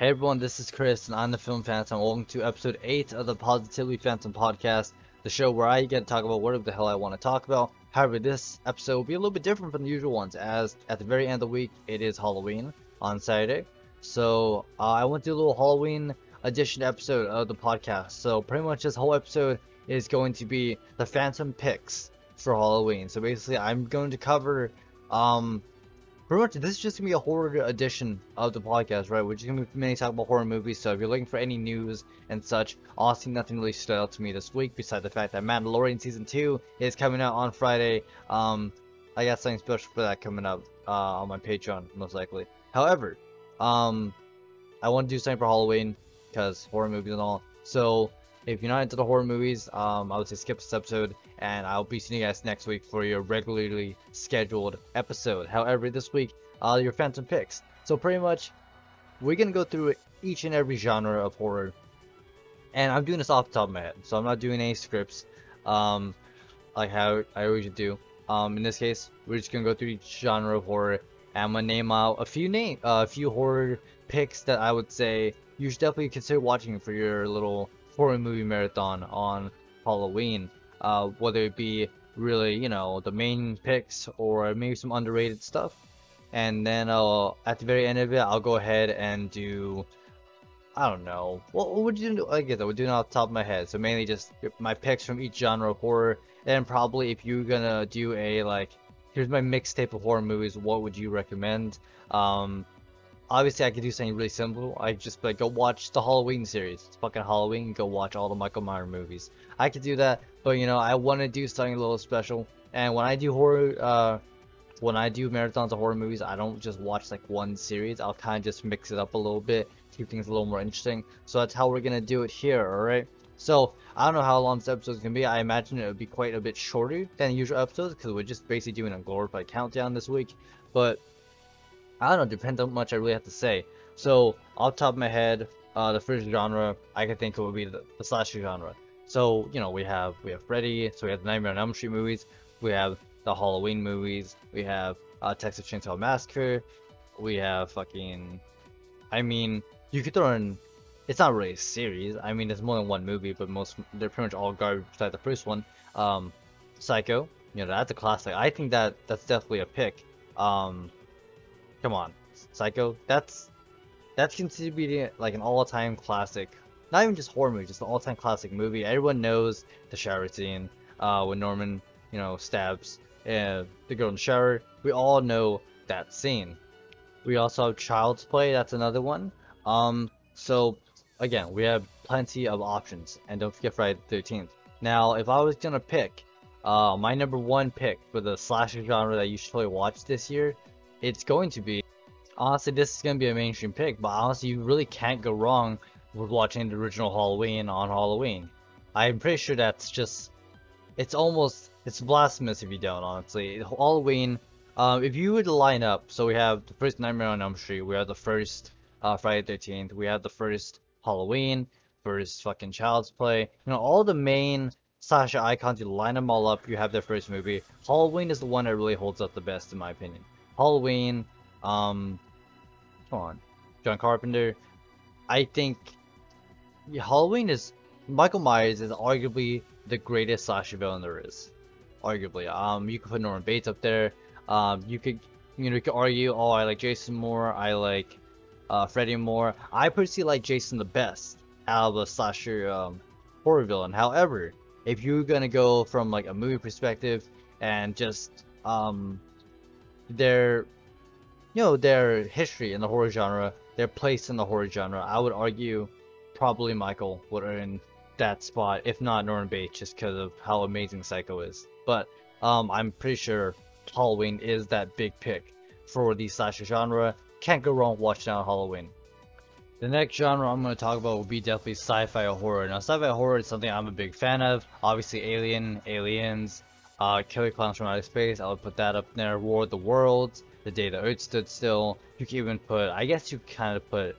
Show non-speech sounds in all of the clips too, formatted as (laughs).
Hey everyone, this is Chris and I'm the Film Phantom. Welcome to episode 8 of the Positively Phantom podcast, the show where I get to talk about whatever the hell I want to talk about. However, this episode will be a little bit different from the usual ones, as at the very end of the week, it is Halloween on Saturday. So uh, I want to do a little Halloween edition episode of the podcast. So pretty much this whole episode is going to be the Phantom picks for Halloween. So basically, I'm going to cover um, Pretty much, this is just gonna be a horror edition of the podcast, right? We're just gonna be mainly talking about horror movies. So if you're looking for any news and such, honestly, nothing really stood out to me this week besides the fact that Mandalorian season two is coming out on Friday. Um, I got something special for that coming up uh, on my Patreon, most likely. However, um, I want to do something for Halloween because horror movies and all. So if you're not into the horror movies, um, I would say skip this episode, and I'll be seeing you guys next week for your regularly scheduled episode. However, this week, uh, your Phantom picks. So pretty much, we're gonna go through each and every genre of horror, and I'm doing this off the top of my head, so I'm not doing any scripts, um, like how I always do. Um, in this case, we're just gonna go through each genre of horror, and I'm gonna name out a few name, uh, a few horror picks that I would say you should definitely consider watching for your little horror movie marathon on Halloween. Uh, whether it be really, you know, the main picks or maybe some underrated stuff. And then uh, at the very end of it, I'll go ahead and do, I don't know, what, what would you do? I guess I would do it off the top of my head. So mainly just my picks from each genre of horror. And probably if you're gonna do a like, here's my mixtape of horror movies, what would you recommend? Um, obviously I could do something really simple. I just like go watch the Halloween series. It's fucking Halloween. Go watch all the Michael Myers movies. I could do that, but you know I want to do something a little special. And when I do horror, uh, when I do marathons of horror movies, I don't just watch like one series. I'll kind of just mix it up a little bit, keep things a little more interesting. So that's how we're gonna do it here. All right. So I don't know how long this episode is gonna be. I imagine it would be quite a bit shorter than usual episodes because we're just basically doing a glorified countdown this week. But I don't know, depends how much I really have to say. So, off top of my head, uh, the first genre I could think of would be the, the slasher genre. So, you know, we have we have Freddy, so we have the Nightmare on Elm Street movies, we have the Halloween movies, we have uh, Texas Chainsaw Massacre, we have fucking, I mean, you could throw in, it's not really a series, I mean, it's more than one movie, but most, they're pretty much all garbage besides the first one. Um, Psycho, you know, that's a classic. I think that that's definitely a pick. Um, Come on, Psycho. That's that's considered to be like an all-time classic. Not even just horror movie, just an all-time classic movie. Everyone knows the shower scene uh, when Norman, you know, stabs uh, the girl in the shower. We all know that scene. We also have Child's Play. That's another one. Um, so again, we have plenty of options, and don't forget Friday the 13th. Now, if I was gonna pick, uh, my number one pick for the slasher genre that you should probably watch this year it's going to be. Honestly, this is to be a mainstream pick, but honestly, you really can't go wrong with watching the original Halloween on Halloween. I'm pretty sure that's just, it's almost, it's blasphemous if you don't, honestly. Halloween, um, if you would line up, so we have the first Nightmare on Elm Street, we have the first uh, Friday 13th, we have the first Halloween, first fucking Child's Play, you know, all the main slasher icons, you line them all up, you have their first movie. Halloween is the one that really holds up the best in my opinion. Halloween, um, come on, John Carpenter. I think Halloween is Michael Myers is arguably the greatest slasher villain there is. Arguably, um, you could put Norman Bates up there. Um, you could, you know, you could argue, oh, I like Jason more. I like uh, Freddy more. I personally like Jason the best out of the slasher um, horror villain. However, if you're gonna go from like a movie perspective and just um their you know their history in the horror genre, their place in the horror genre, I would argue probably Michael would earn that spot, if not Norman Bates, just because of how amazing Psycho is. But um, I'm pretty sure Halloween is that big pick for the slasher genre. Can't go wrong watching out Halloween. The next genre I'm going to talk about will be definitely sci-fi or horror. Now, sci-fi horror is something I'm a big fan of. Obviously, Alien, Aliens, uh, Killer Clowns from Outer Space, I would put that up there. War of the Worlds, The Day the Earth Stood Still. You can even put, I guess you kind of put,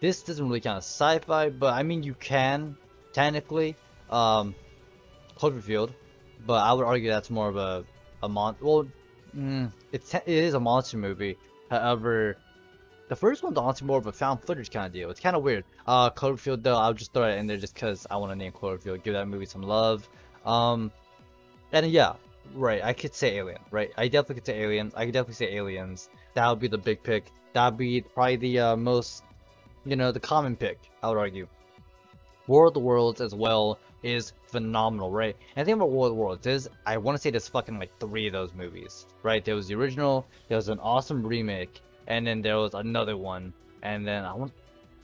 this doesn't really count as sci-fi, but I mean you can, technically, um, Cloverfield, but I would argue that's more of a, a mon, well, mm, it's, it is a monster movie, however, the first one's honestly more of a found footage kind of deal. It's kind of weird. Uh, Cloverfield though, I'll just throw it in there just because I want to name Cloverfield, give that movie some love. Um, and yeah, right, I could say Alien, right? I definitely could say Aliens. I could definitely say Aliens. That would be the big pick. That would be probably the uh, most, you know, the common pick. I would argue. War of the Worlds as well is phenomenal, right? And the thing about War of the Worlds is, I want to say there's fucking like three of those movies, right? There was the original, there was an awesome remake, and then there was another one, and then I want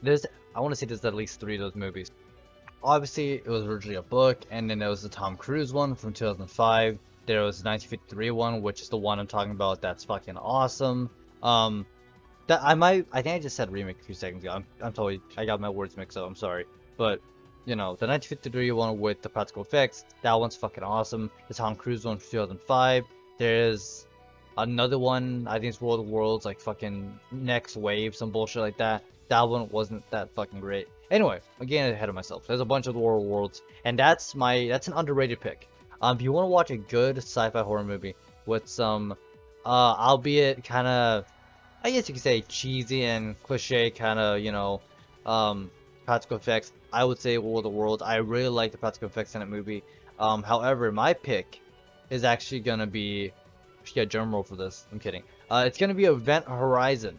there's I want to say there's at least three of those movies. Obviously, it was originally a book, and then there was the Tom Cruise one from 2005. There was the 1953 one, which is the one I'm talking about. That's fucking awesome. Um, that I might I think I just said remake a few seconds ago. I'm I'm totally I got my words mixed up. I'm sorry, but you know, the 1953 one with the practical effects, that one's fucking awesome. The Tom Cruise one from 2005. There's another one, I think it's World of Worlds, like fucking Next Wave, some bullshit like that. That one wasn't that fucking great. Anyway, again ahead of myself. There's a bunch of World of Worlds, and that's my that's an underrated pick. Um, if you want to watch a good sci-fi horror movie with some, uh, albeit kind of, I guess you could say cheesy and cliche kind of, you know, um, practical effects, I would say War of the Worlds. I really like the practical effects in that movie. Um, however, my pick is actually gonna be, yeah, drum roll for this. I'm kidding. Uh, it's gonna be Event Horizon.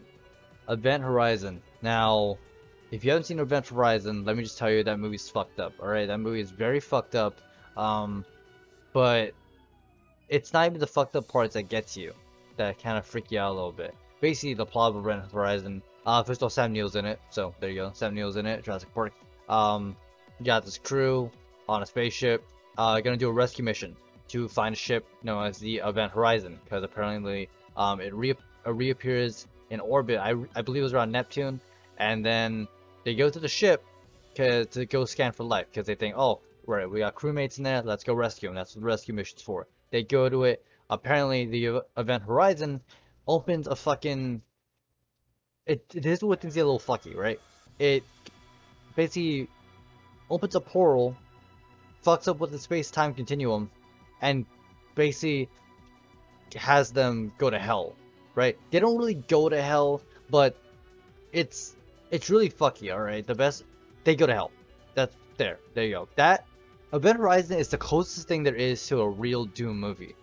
Event Horizon. Now, if you haven't seen Event Horizon, let me just tell you that movie's fucked up. All right, that movie is very fucked up. Um, but it's not even the fucked up parts that gets you, that kind of freak you out a little bit. Basically, the plot of Event Horizon. Uh, first of all, Sam Neill's in it, so there you go. Sam Neill's in it. Jurassic Park. Um, you got this crew on a spaceship, uh, gonna do a rescue mission to find a ship known as the Event Horizon, because apparently, um, it re uh, reappears in orbit. I, I believe it was around Neptune, and then they go to the ship cause, to go scan for life, because they think, oh, right, we got crewmates in there, let's go rescue them. That's what the rescue mission's for. They go to it. Apparently, the Event Horizon opens a fucking. It, it is what things get a little fucky, right? It basically opens a portal, fucks up with the space-time continuum, and basically has them go to hell, right? They don't really go to hell, but it's it's really fucky, alright? The best they go to hell. That's there. There you go. That Event Horizon is the closest thing there is to a real Doom movie.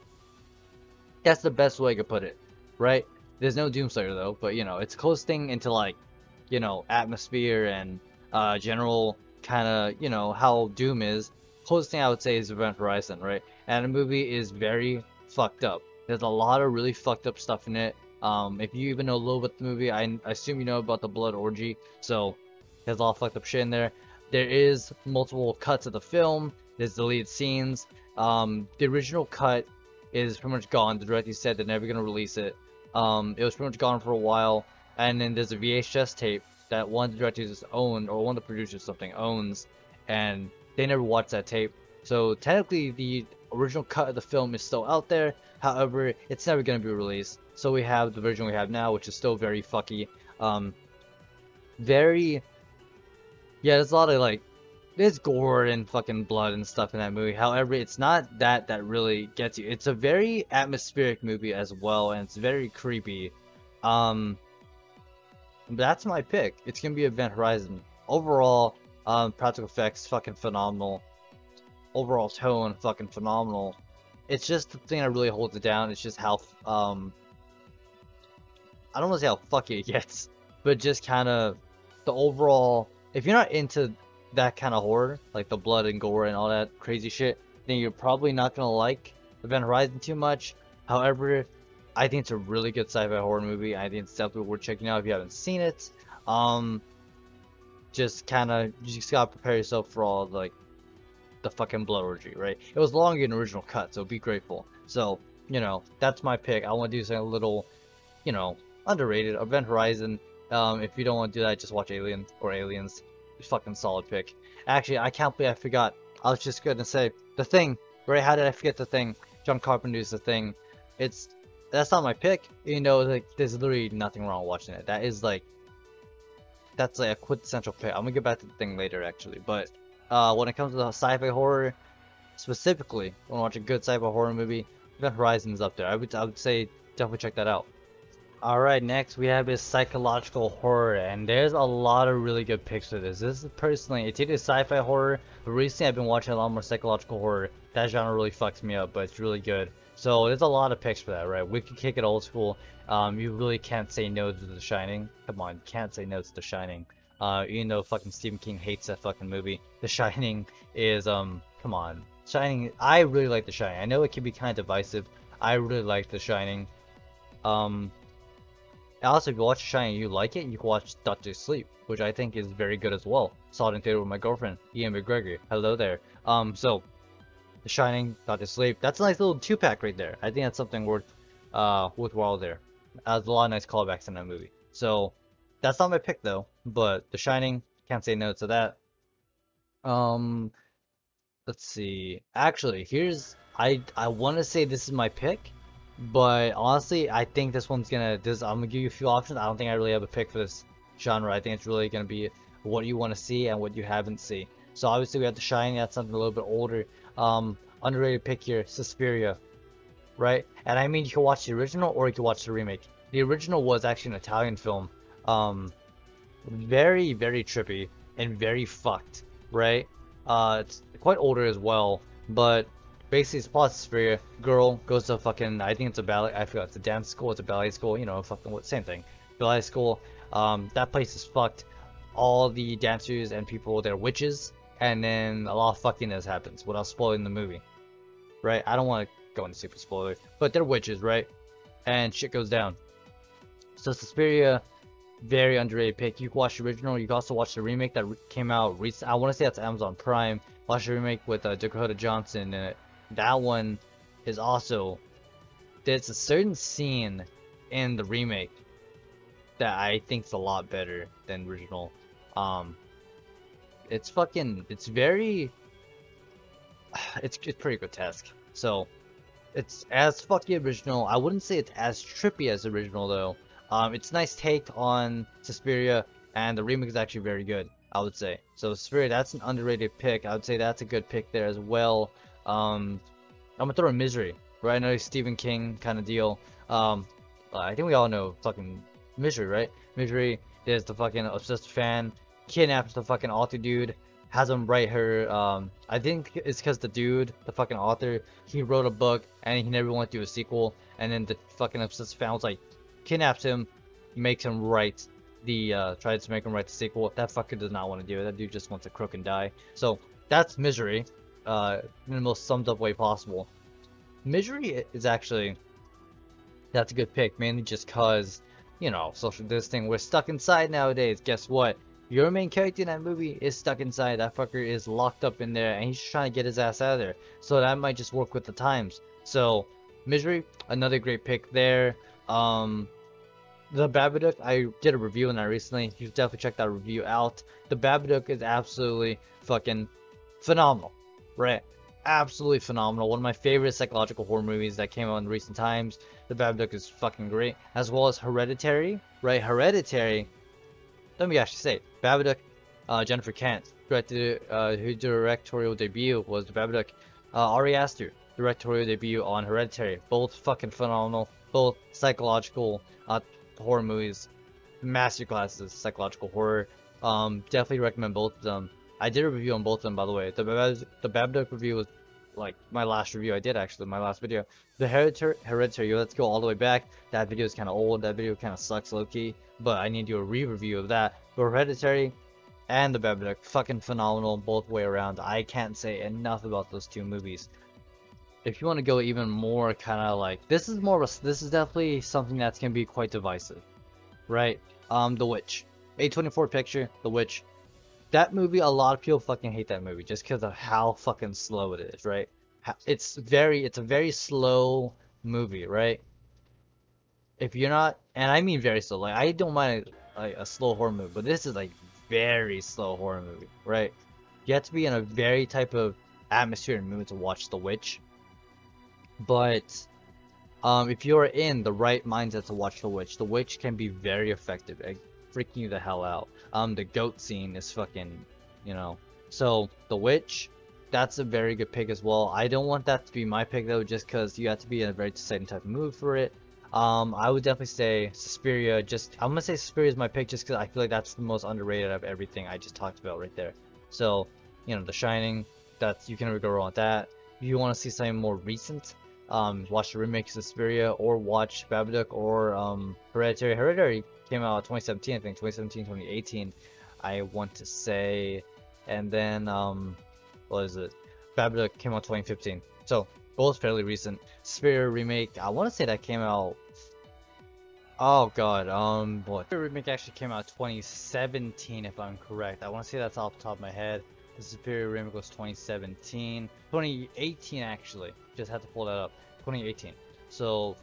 That's the best way I could put it, right? There's no Doomslayer though, but you know, it's close thing into like, you know, atmosphere and uh, general kind of, you know, how Doom is, closest thing I would say is Event Horizon, right? And the movie is very fucked up. There's a lot of really fucked up stuff in it. Um, if you even know a little bit the movie, I, I assume you know about the blood orgy, so there's a lot of fucked up shit in there. There is multiple cuts of the film. There's deleted scenes. Um, the original cut is pretty much gone. The director said they're never gonna release it. Um, it was pretty much gone for a while. And then there's a VHS tape that one of the directors owned or one of the producers something owns and they never watched that tape so technically the original cut of the film is still out there however it's never going to be released so we have the version we have now which is still very fucky um very yeah there's a lot of like there's gore and fucking blood and stuff in that movie however it's not that that really gets you it's a very atmospheric movie as well and it's very creepy um that's my pick. It's gonna be Event Horizon. Overall, um, practical effects fucking phenomenal. Overall tone fucking phenomenal. It's just the thing that really holds it down. It's just how um, I don't want to say how fucky it gets, but just kind of the overall. If you're not into that kind of horror, like the blood and gore and all that crazy shit, then you're probably not gonna like Event Horizon too much. However, I think it's a really good sci-fi horror movie. I think it's definitely worth checking out if you haven't seen it. Um, just kind of, you just gotta prepare yourself for all like the fucking blood orgy, right? It was longer than original cut, so be grateful. So, you know, that's my pick. I want to do something a little, you know, underrated. Event Horizon. Um, if you don't want to do that, just watch Alien or Aliens. Fucking solid pick. Actually, I can't believe I forgot. I was just gonna say the thing. Right? How did I forget the thing? John Carpenter's the thing. It's that's not my pick. You know, like there's literally nothing wrong watching it. That is like that's like a quintessential pick. I'm gonna get back to the thing later actually, but uh, when it comes to the sci-fi horror specifically, when I watch a good sci-fi horror movie, Event Horizon is up there. I would I would say definitely check that out. Alright, next we have is psychological horror, and there's a lot of really good picks for this. This is personally, it's either sci-fi horror, but recently I've been watching a lot more psychological horror. That genre really fucks me up, but it's really good. So there's a lot of picks for that, right? We could kick it old school. Um, you really can't say no to The Shining. Come on, can't say no to The Shining. Uh, even though fucking Stephen King hates that fucking movie, (laughs) The Shining is um, come on, Shining. I really like The Shining. I know it can be kind of divisive. I really like The Shining. Um, also, if you watch The Shining you like it, you can watch Doctor Sleep, which I think is very good as well. Saw it in theater with my girlfriend, Ewan McGregor. Hello there. Um, so, The Shining, Doctor Sleep. That's a nice little two-pack right there. I think that's something worth, uh, worthwhile there. There's a lot of nice callbacks in that movie. So, that's not my pick though, but The Shining, can't say no to that. Um, let's see. Actually, here's I I want to say this is my pick, but honestly, I think this one's gonna. This I'm gonna give you a few options. I don't think I really have a pick for this genre. I think it's really gonna be what you want to see and what you haven't seen. So obviously we have The Shining. That's something a little bit older. Um, underrated pick here, Suspiria, right? And I mean you can watch the original or you can watch the remake. The original was actually an Italian film. Um, very very trippy and very fucked, right? Uh, it's quite older as well, but basically it's for Suspiria. Girl goes to fucking I think it's a ballet. I forgot it's a dance school. It's a ballet school. You know, fucking same thing. Ballet school. Um, that place is fucked. All the dancers and people they're witches, and then a lot of fuckiness happens without spoiling the movie. Right? I don't want to go into super spoilers, but they're witches, right? And shit goes down. So Suspiria, very underrated pick. You can watch the original. You can also watch the remake that came out. I want to say that's Amazon Prime. Watch the remake with uh, Dakota Johnson in it that one is also there's a certain scene in the remake that I think is a lot better than original. Um, it's fucking, it's very, (sighs) it's it's pretty grotesque. So it's as fucking original. I wouldn't say it's as trippy as original though. Um, it's nice take on Suspiria, and the remake is actually very good. I would say. So Suspiria, that's an underrated pick. I would say that's a good pick there as well. Um, I'm gonna throw in Misery, right? Know Stephen King kind of deal. Um, I think we all know fucking Misery, right? Misery is the fucking obsessed fan, kidnaps the fucking author dude, has him write her. Um, I think it's because the dude, the fucking author, he wrote a book and he never went to do a sequel, and then the fucking obsessed fan was like, kidnaps him, makes him write the uh, tries to make him write the sequel. That fucker does not want to do it. That dude just wants to croak and die. So that's Misery uh, in the most summed up way possible. Misery is actually that's a good pick, mainly just cause you know social distancing. We're stuck inside nowadays. Guess what? Your main character in that movie is stuck inside. That fucker is locked up in there, and he's trying to get his ass out of there. So that might just work with the times. So Misery, another great pick there. Um, the Babadook, I did a review on that recently. You should definitely check that review out. The Babadook is absolutely fucking phenomenal right? Absolutely phenomenal. One of my favorite psychological horror movies that came out in recent times. The Babadook is fucking great. As well as Hereditary, right? Hereditary, let me actually say, Babadook, uh, Jennifer Kent, directed, uh, her directorial debut was the Babadook. Uh, Ari Aster, directorial debut on Hereditary. Both fucking phenomenal. Both psychological uh, horror movies. Masterclasses, psychological horror. Um, definitely recommend both of them. I did a review on both of them, by the way. The the Babadook review was like my last review I did actually, my last video. The Hereditary, Hereditary let's go all the way back. That video is kind of old. That video kind of sucks low-key. But I need to do a re-review of that. But Hereditary and The Babadook, fucking phenomenal both way around. I can't say enough about those two movies. If you want to go even more kind of like, this is more, of a, this is definitely something that's to be quite divisive. Right? Um, The Witch. A24 picture, The Witch that movie, a lot of people fucking hate that movie just because of how fucking slow it is, right? It's very, it's a very slow movie, right? If you're not, and I mean very slow, like I don't mind like a slow horror movie, but this is like very slow horror movie, right? You have to be in a very type of atmosphere and mood to watch The Witch. But um, if you're in the right mindset to watch The Witch, The Witch can be very effective freaking you the hell out. Um, the goat scene is fucking, you know. So the witch, that's a very good pick as well. I don't want that to be my pick though, just because you have to be in a very certain type of mood for it. Um, I would definitely say Suspiria. Just I'm gonna say Suspiria is my pick, just because I feel like that's the most underrated of everything I just talked about right there. So, you know, The Shining. That's you can never go wrong with that. If you want to see something more recent, um, watch the remake of Suspiria or watch Babadook or um, Hereditary. Hereditary came out 2017, I think 2017, 2018. I want to say, and then um, what is it? Babadook came out 2015. So both fairly recent. Suspiria remake, I want to say that came out. Oh god, um, what? The remake actually came out 2017, if I'm correct. I want to say that's off the top of my head. The Suspiria remake was 2017, 2018 actually. Just had to pull that up. 2018. So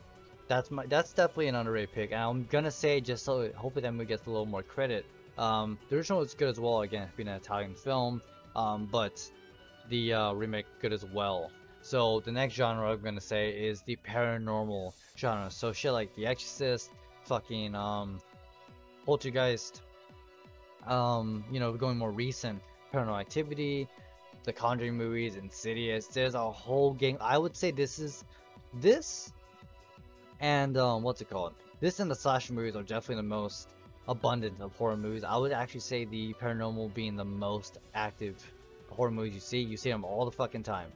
that's my that's definitely an underrated pick. And I'm gonna say just so hopefully that movie gets a little more credit. Um, the original was good as well. Again, being an Italian film, um, but the uh, remake good as well. So the next genre I'm gonna say is the paranormal genre. So shit like The Exorcist, fucking um, Poltergeist, um, you know, going more recent, Paranormal Activity, the Conjuring movies, Insidious. There's a whole gang. I would say this is this and um, what's it called? This and the slasher movies are definitely the most abundant of horror movies. I would actually say the paranormal being the most active horror movies you see. You see them all the fucking time.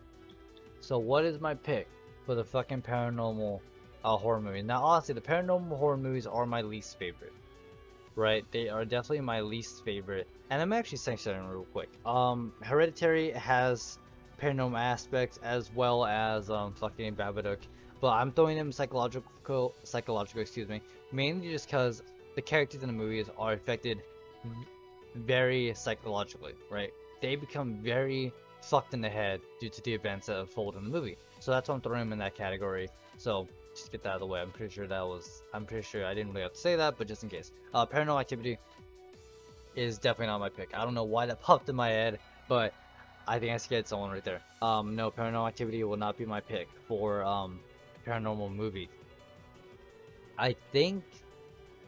So what is my pick for the fucking paranormal uh, horror movie? Now honestly, the paranormal horror movies are my least favorite. Right? They are definitely my least favorite. And I'm actually saying something real quick. Um, Hereditary has paranormal aspects as well as um, fucking Babadook. But I'm throwing them psychological, psychological, excuse me, mainly just because the characters in the movies are affected very psychologically, right? They become very fucked in the head due to the events that unfold in the movie. So that's why I'm throwing them in that category. So just get that out of the way. I'm pretty sure that was, I'm pretty sure I didn't really have to say that, but just in case. Uh, Paranormal Activity is definitely not my pick. I don't know why that (laughs) popped in my head, but I think I scared someone right there. Um, no, Paranormal Activity will not be my pick for um, paranormal movie. I think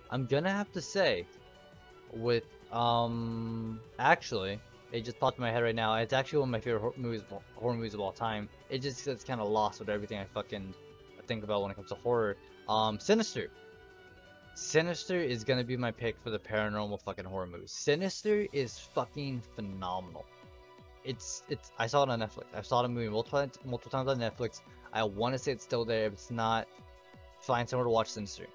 I'm gonna have to say with um actually it just popped in my head right now. It's actually one of my favorite horror movies, horror movies of all time. It just gets kind of lost with everything I fucking think about when it comes to horror. Um, Sinister. Sinister is gonna be my pick for the paranormal fucking horror movies. Sinister is fucking phenomenal. It's it's I saw it on Netflix. I saw the movie multiple multiple times on Netflix. I want to say it's still there. If it's not, find somewhere to watch Sinister.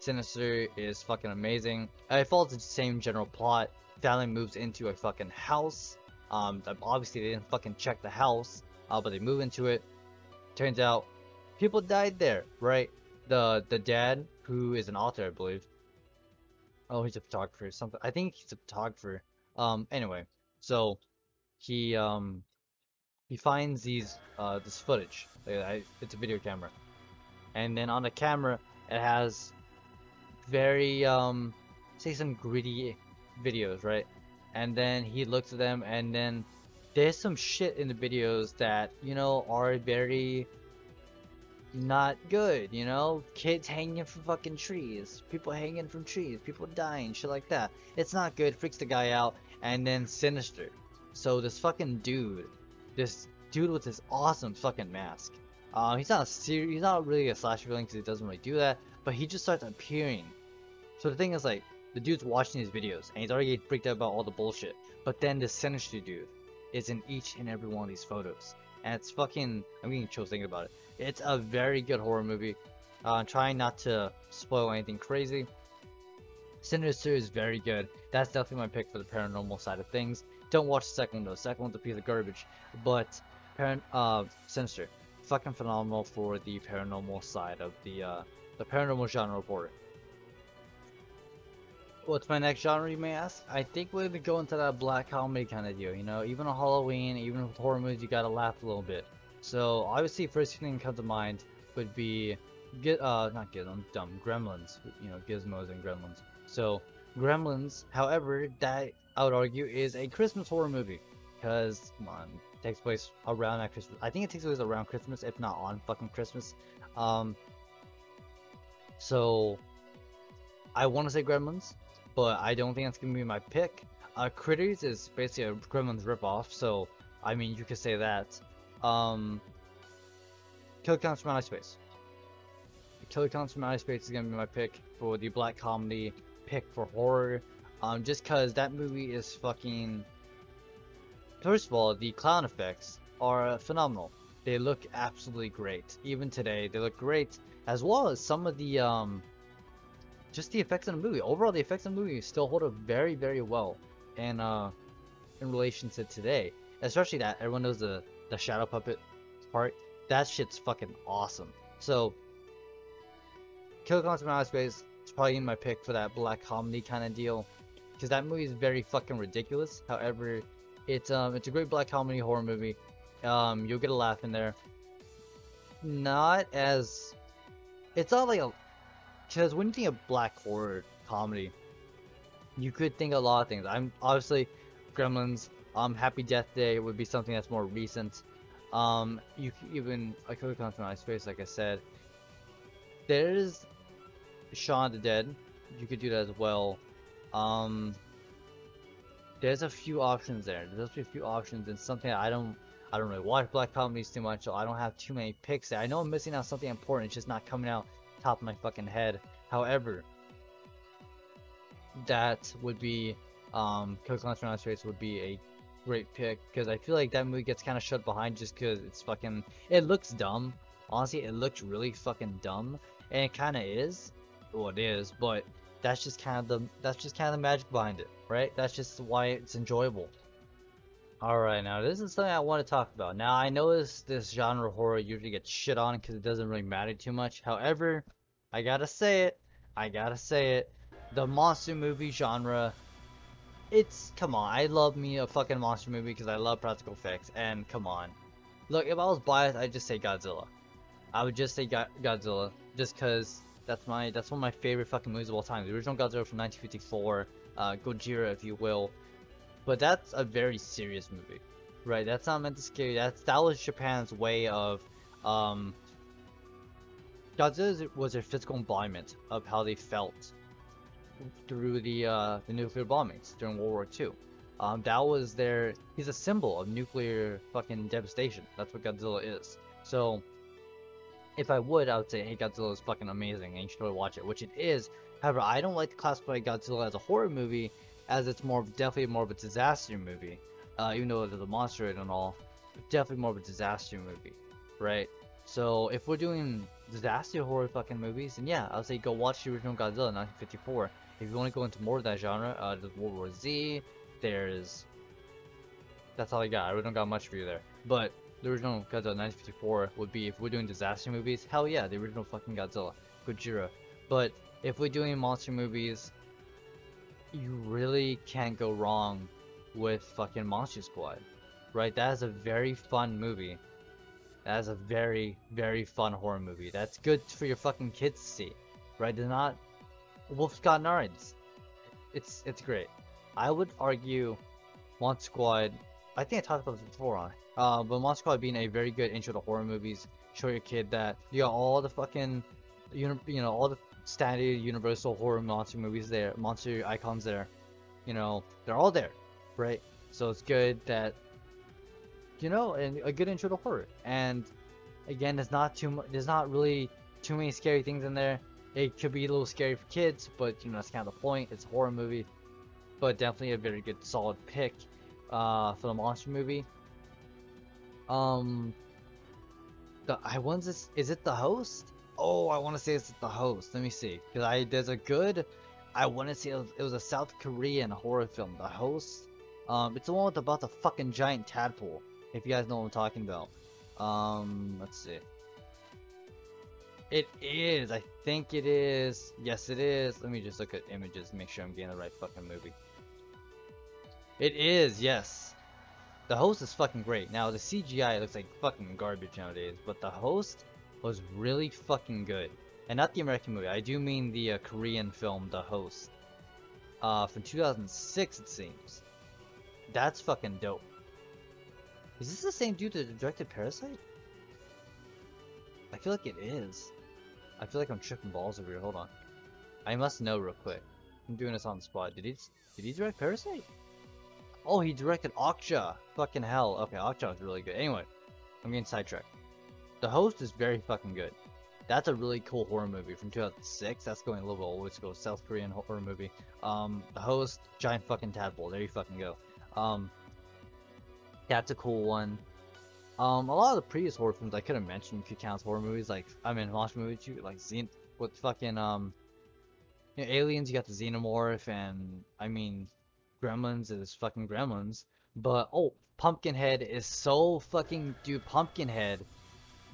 Sinister is fucking amazing. It follows the same general plot. Family moves into a fucking house. Um, obviously they didn't fucking check the house, uh, but they move into it. Turns out, people died there, right? The the dad, who is an author, I believe. Oh, he's a photographer. Something. I think he's a photographer. Um. Anyway, so he um he finds these uh this footage. It's a video camera, and then on the camera it has very um say some gritty videos, right? And then he looks at them, and then there's some shit in the videos that you know are very not good, you know? Kids hanging from fucking trees, people hanging from trees, people dying, shit like that. It's not good, freaks the guy out, and then sinister. So this fucking dude, this dude with this awesome fucking mask. Uh, he's not a serious, he's not really a slasher villain because he doesn't really do that, but he just starts appearing. So the thing is like, the dude's watching these videos and he's already freaked out about all the bullshit. But then this sinister dude is in each and every one of these photos. And it's fucking, I'm getting chills thinking about it. It's a very good horror movie. Uh, trying not to spoil anything crazy. Sinister is very good. That's definitely my pick for the paranormal side of things. Don't watch the second one though. The second one's a piece of garbage. But Parent, uh, Sinister, fucking phenomenal for the paranormal side of the uh, the paranormal genre of horror. What's my next genre, you may ask? I think we're gonna go into that black comedy kind of deal. You know, even on Halloween, even with horror movies, you gotta laugh a little bit. So obviously, first thing that comes to mind would be, get uh, not get I'm dumb, Gremlins. You know, Gizmos and Gremlins. So Gremlins, however, that I would argue is a Christmas horror movie, because come on, takes place around that Christmas. I think it takes place around Christmas, if not on fucking Christmas. Um, so I want to say Gremlins, but I don't think that's gonna be my pick. Uh, Critters is basically a Gremlins ripoff, so I mean you could say that. Um, Kill Counts from Outer Space. Killer Clowns from Outer Space is gonna be my pick for the black comedy pick for horror. Um, just cause that movie is fucking. First of all, the clown effects are phenomenal. They look absolutely great. Even today, they look great. As well as some of the um, just the effects in the movie. Overall, the effects in the movie still hold up very, very well, and uh, in relation to today, especially that everyone knows the the shadow puppet part. That shit's fucking awesome. So, Kill Clowns from Outer Space probably my pick for that black comedy kind of deal, because that movie is very fucking ridiculous. However, it's um it's a great black comedy horror movie. Um, you'll get a laugh in there. Not as, it's not like a, because when you think of black horror comedy, you could think a lot of things. I'm obviously Gremlins, um, Happy Death Day would be something that's more recent. Um, you even I could come from my space, like I said. There's Shaun the Dead. You could do that as well. Um, there's a few options there. There's a few options, and something I don't I don't really watch black comedies too much, so I don't have too many picks there. I know I'm missing out something important. It's just not coming out top of my fucking head. However, that would be um, Clowns from Outer Space would be a great pick because I feel like that movie gets kind of shut behind just because it's fucking. It looks dumb. Honestly, it looks really fucking dumb, and it kind of is. Well, it is, but that's just kind of the that's just kind of the magic behind it, right? That's just why it's enjoyable. Alright, now this is something I want to talk about. Now, I know this, this genre horror usually gets shit on because it doesn't really matter too much. However, I gotta say it. I gotta say it. The monster movie genre, it's, come on, I love me a fucking monster movie because I love practical effects, and come on. Look, if I was biased, I'd just say Godzilla. I would just say Go Godzilla, just because that's my, that's one of my favorite fucking movies of all time. The original Godzilla from 1954, uh, Gojira, if you will. But that's a very serious movie, right? That's not meant to scare you. That's that was Japan's way of, um, Godzilla was their physical embodiment of how they felt through the uh, the nuclear bombings during World War II. Um, that was their. He's a symbol of nuclear fucking devastation. That's what Godzilla is. So, if I would, I would say, hey, Godzilla is fucking amazing, and you should really watch it, which it is. However, I don't like to classify Godzilla as a horror movie as it's more of, definitely more of a disaster movie. Uh, even though there's a monster it and all, definitely more of a disaster movie, right? So if we're doing disaster horror fucking movies, then yeah, I'll say go watch the original Godzilla 1954. If you want to go into more of that genre, uh, there's World War Z, there's... That's all I got, I really don't got much for you there. But the original Godzilla 1954 would be, if we're doing disaster movies, hell yeah, the original fucking Godzilla, Gojira. But if we're doing monster movies, you really can't go wrong with fucking Monster Squad, right? That is a very fun movie. That is a very, very fun horror movie. That's good for your fucking kids to see, right? They're not Scott Nards. It's it's great. I would argue Monster Squad. I think I talked about this before on. Uh, but Monster Squad being a very good intro to horror movies. Show your kid that you got all the fucking, you you know, all the standard universal horror monster movies there, monster icons there. You know, they're all there, right? So it's good that, you know, and a good intro to horror. And again, there's not too much, there's not really too many scary things in there. It could be a little scary for kids, but you know, that's kind of the point. It's a horror movie, but definitely a very good, solid pick uh, for the monster movie. Um, the I want this. Is it the host? Oh, I want to say it's the host. Let me see. Because I there's a good. I want to say it was, it was, a South Korean horror film. The host. Um, it's the one with about the fucking giant tadpole. If you guys know what I'm talking about. Um, let's see. It is. I think it is. Yes, it is. Let me just look at images make sure I'm getting the right fucking movie. It is. Yes. The host is fucking great. Now the CGI looks like fucking garbage nowadays, but the host was really fucking good. And not the American movie, I do mean the uh, Korean film, The Host. Uh, from 2006 it seems. That's fucking dope. Is this the same dude that directed Parasite? I feel like it is. I feel like I'm tripping balls over here, hold on. I must know real quick. I'm doing this on the spot. Did he, did he direct Parasite? Oh, he directed Okja. Fucking hell. Okay, Okja was really good. Anyway, I'm getting sidetracked. The host is very fucking good. That's a really cool horror movie from 2006. That's going a little bit old. Go South Korean horror movie. Um, the host, giant fucking tadpole. There you fucking go. Um, that's a cool one. Um, a lot of the previous horror films I could have mentioned if you count horror movies, like I mean, monster movies too, like Xen with fucking um, you know, Aliens. You got the Xenomorph, and I mean, Gremlins is fucking Gremlins. But oh, Pumpkinhead is so fucking dude. Pumpkinhead,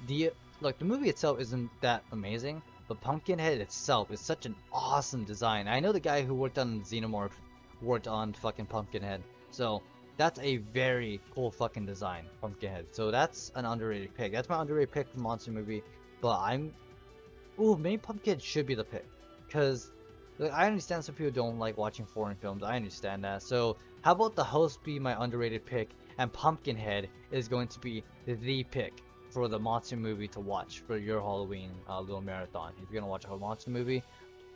the like the movie itself isn't that amazing, but Pumpkinhead itself is such an awesome design. I know the guy who worked on Xenomorph worked on fucking Pumpkinhead, so that's a very cool fucking design, Pumpkinhead. So that's an underrated pick. That's my underrated pick for monster movie. But I'm, ooh, maybe Pumpkinhead should be the pick, cause like, I understand some people don't like watching foreign films. I understand that. So how about the host be my underrated pick, and Pumpkinhead is going to be the pick for the monster movie to watch for your Halloween uh, little marathon. If you're gonna watch a monster movie,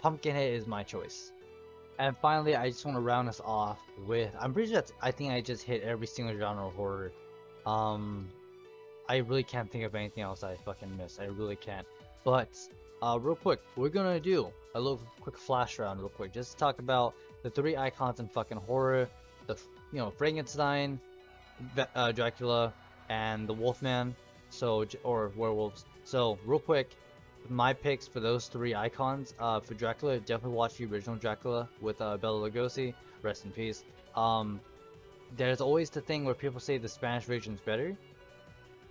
Pumpkinhead is my choice. And finally, I just want to round us off with I'm pretty sure that's I think I just hit every single genre of horror. Um, I really can't think of anything else I fucking missed. I really can't. But uh, real quick, we're gonna do a little quick flash round, real quick, just talk about the three icons in fucking horror: the you know Frankenstein, uh, Dracula, and the Wolfman. So or werewolves. So real quick, my picks for those three icons. Uh, for Dracula, definitely watch the original Dracula with uh, Bela Lugosi. Rest in peace. Um, there's always the thing where people say the Spanish version is better.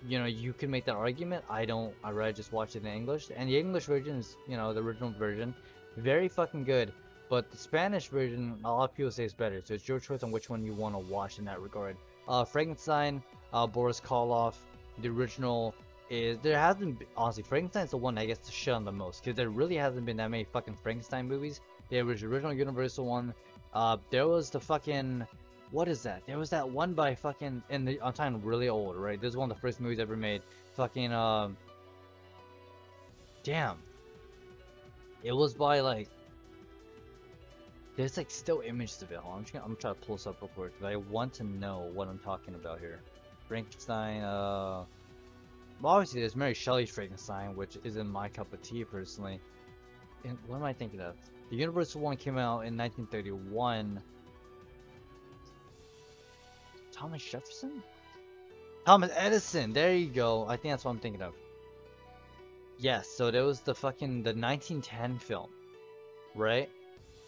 You know, you can make that argument. I don't. I rather just watch it in English. And the English version is, you know, the original version, very fucking good. But the Spanish version, a lot of people say is better. So it's your choice on which one you want to watch in that regard. Uh, Frankenstein, uh, Boris Karloff, the original is there hasn't been, honestly Frankenstein's the one that gets to shit on the most because there really hasn't been that many fucking Frankenstein movies. There was the original Universal one. Uh, there was the fucking what is that? There was that one by fucking and the, I'm talking really old, right? This is one of the first movies ever made. Fucking um, damn. It was by like there's like still images of it. I'm just gonna, I'm trying to pull this up real quick because I want to know what I'm talking about here. Frankenstein, uh. Well, obviously, there's Mary Shelley's Frankenstein, which isn't my cup of tea personally. And what am I thinking of? The Universal one came out in 1931. Thomas Jefferson? Thomas Edison. There you go. I think that's what I'm thinking of. Yes. So there was the fucking the 1910 film, right?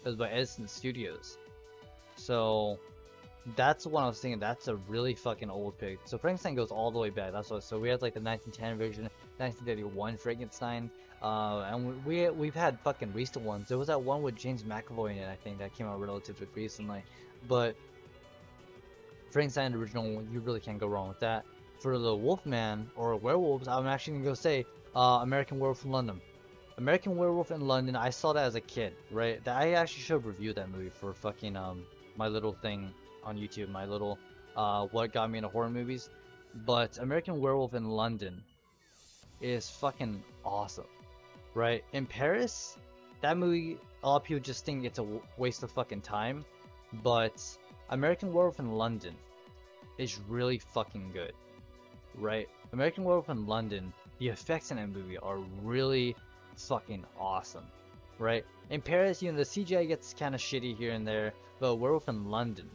It was by Edison Studios. So that's what I was thinking. That's a really fucking old pick. So Frankenstein goes all the way back. That's what. So we had like the 1910 version, 1931 Frankenstein, uh, and we we've had fucking recent ones. There was that one with James McAvoy in it. I think that came out relatively recently. But Frankenstein original, you really can't go wrong with that. For the Wolfman or werewolves, I'm actually gonna go say uh, American Werewolf in London. American Werewolf in London. I saw that as a kid, right? That I actually should review that movie for fucking um my little thing on YouTube, my little uh, what got me into horror movies. But American Werewolf in London is fucking awesome, right? In Paris, that movie, a lot of people just think it's a waste of fucking time, but American Werewolf in London is really fucking good, right? American Werewolf in London, the effects in that movie are really fucking awesome, right? In Paris, you know, the CGI gets kind of shitty here and there, but Werewolf in London,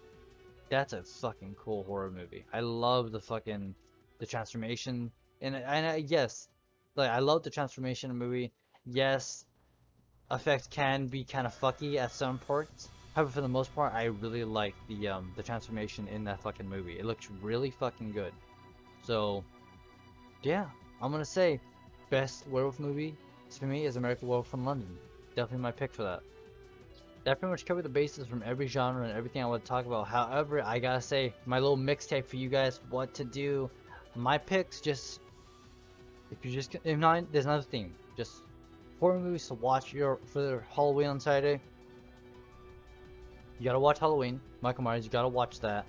that's a fucking cool horror movie. I love the fucking the transformation and and I, yes, like I love the transformation movie. Yes, effects can be kind of fucky at some parts. However, for the most part, I really like the um the transformation in that fucking movie. It looks really fucking good. So, yeah, I'm gonna say best werewolf movie for me is American Werewolf from London. Definitely my pick for that that pretty much covered the bases from every genre and everything I want to talk about. However, I gotta say, my little mixtape for you guys, what to do. My picks, just if you just if not, there's another theme. Just horror movies to watch your for the Halloween on Saturday. You gotta watch Halloween, Michael Myers. You gotta watch that.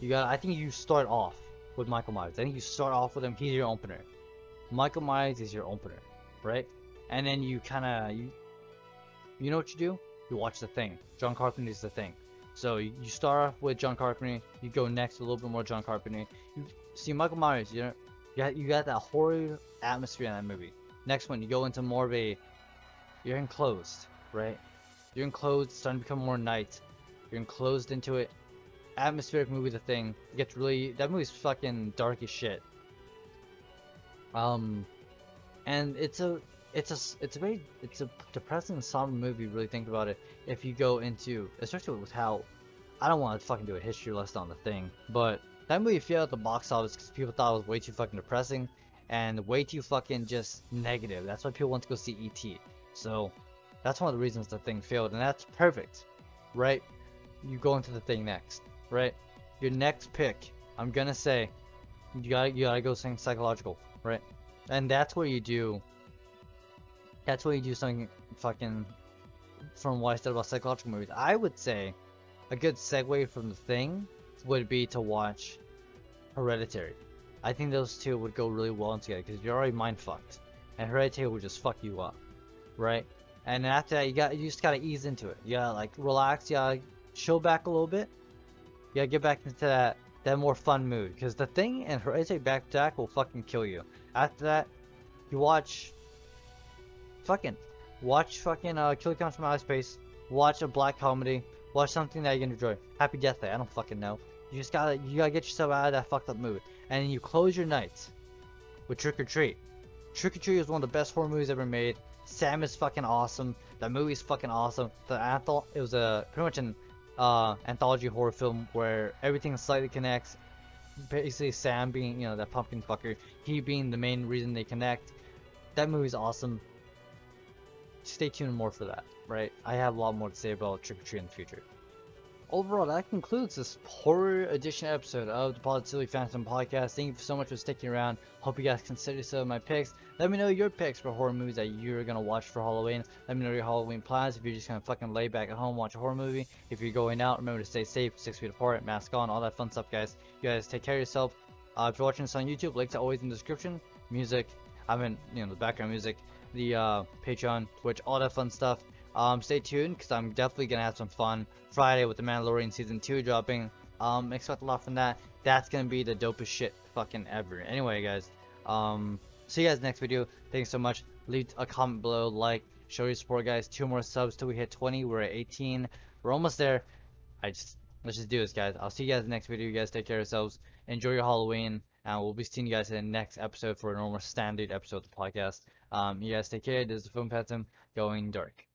You got. I think you start off with Michael Myers. I think you start off with him. He's your opener. Michael Myers is your opener, right? And then you kind of you. You know what you do? you watch The Thing. John Carpenter's The Thing. So you, start off with John Carpenter, you go next a little bit more John Carpenter. You see Michael Myers, you know, you got, you got that horror atmosphere in that movie. Next one, you go into more of a, you're enclosed, right? You're enclosed, starting to become more night. You're enclosed into it. Atmospheric movie, The Thing. It gets really, that movie's fucking dark as shit. Um, and it's a, it's a, it's a very, it's a depressing, somber movie. Really think about it. If you go into, especially with how, I don't want to fucking do a history lesson on The Thing, but that movie failed at the box office because people thought it was way too fucking depressing and way too fucking just negative. That's why people want to go see E.T. So that's one of the reasons the thing failed, and that's perfect, right? You go into the thing next, right? Your next pick, I'm gonna say, you gotta you gotta go something psychological, right? And that's where you do. That's where you do something fucking. From what I said about psychological movies, I would say a good segue from the thing would be to watch Hereditary. I think those two would go really well together because you're already mind fucked, and Hereditary would just fuck you up, right? And after that, you got you just gotta ease into it. You gotta like relax. You gotta chill back a little bit. You gotta get back into that that more fun mood because the thing and Hereditary back to back will fucking kill you. After that, you watch fucking watch fucking uh, Killer Clowns from Outer Space. Watch a black comedy. Watch something that you can enjoy. Happy Death Day. I don't fucking know. You just gotta you gotta get yourself out of that fucked up mood. And you close your nights with Trick 'r Treat. Trick 'r Treat is one of the best horror movies ever made. Sam is fucking awesome. The movie's fucking awesome. The anthol it was a pretty much an uh, anthology horror film where everything slightly connects. Basically, Sam being you know that pumpkin fucker, he being the main reason they connect. That movie's awesome. Stay tuned more for that, right? I have a lot more to say about Trick 'r Treat in the future overall, that concludes this horror edition episode of the Positively Phantom Podcast. Thank you so much for sticking around. Hope you guys consider some of my picks. Let me know your picks for horror movies that you're gonna watch for Halloween. Let me know your Halloween plans. If you're just gonna fucking lay back at home, watch a horror movie. If you're going out, remember to stay safe, six feet apart, mask on, all that fun stuff, guys. You guys take care of yourself. Uh, if you're watching this on YouTube, links are always in the description. Music, I mean, you know, the background music, the uh, Patreon, Twitch, all that fun stuff. Um, stay tuned because I'm definitely gonna have some fun Friday with the Mandalorian season two dropping. Um, expect a lot from that. That's gonna be the dopest shit fucking ever. Anyway, guys, um, see you guys next video. Thanks so much. Leave a comment below, like, show your support, guys. Two more subs till we hit 20. We're at 18. We're almost there. I just let's just do this, guys. I'll see you guys next video. You guys take care of yourselves. Enjoy your Halloween. And we'll be seeing you guys in the next episode for a normal standard episode of the podcast. Um, you guys take care. This is the Film Phantom going dark.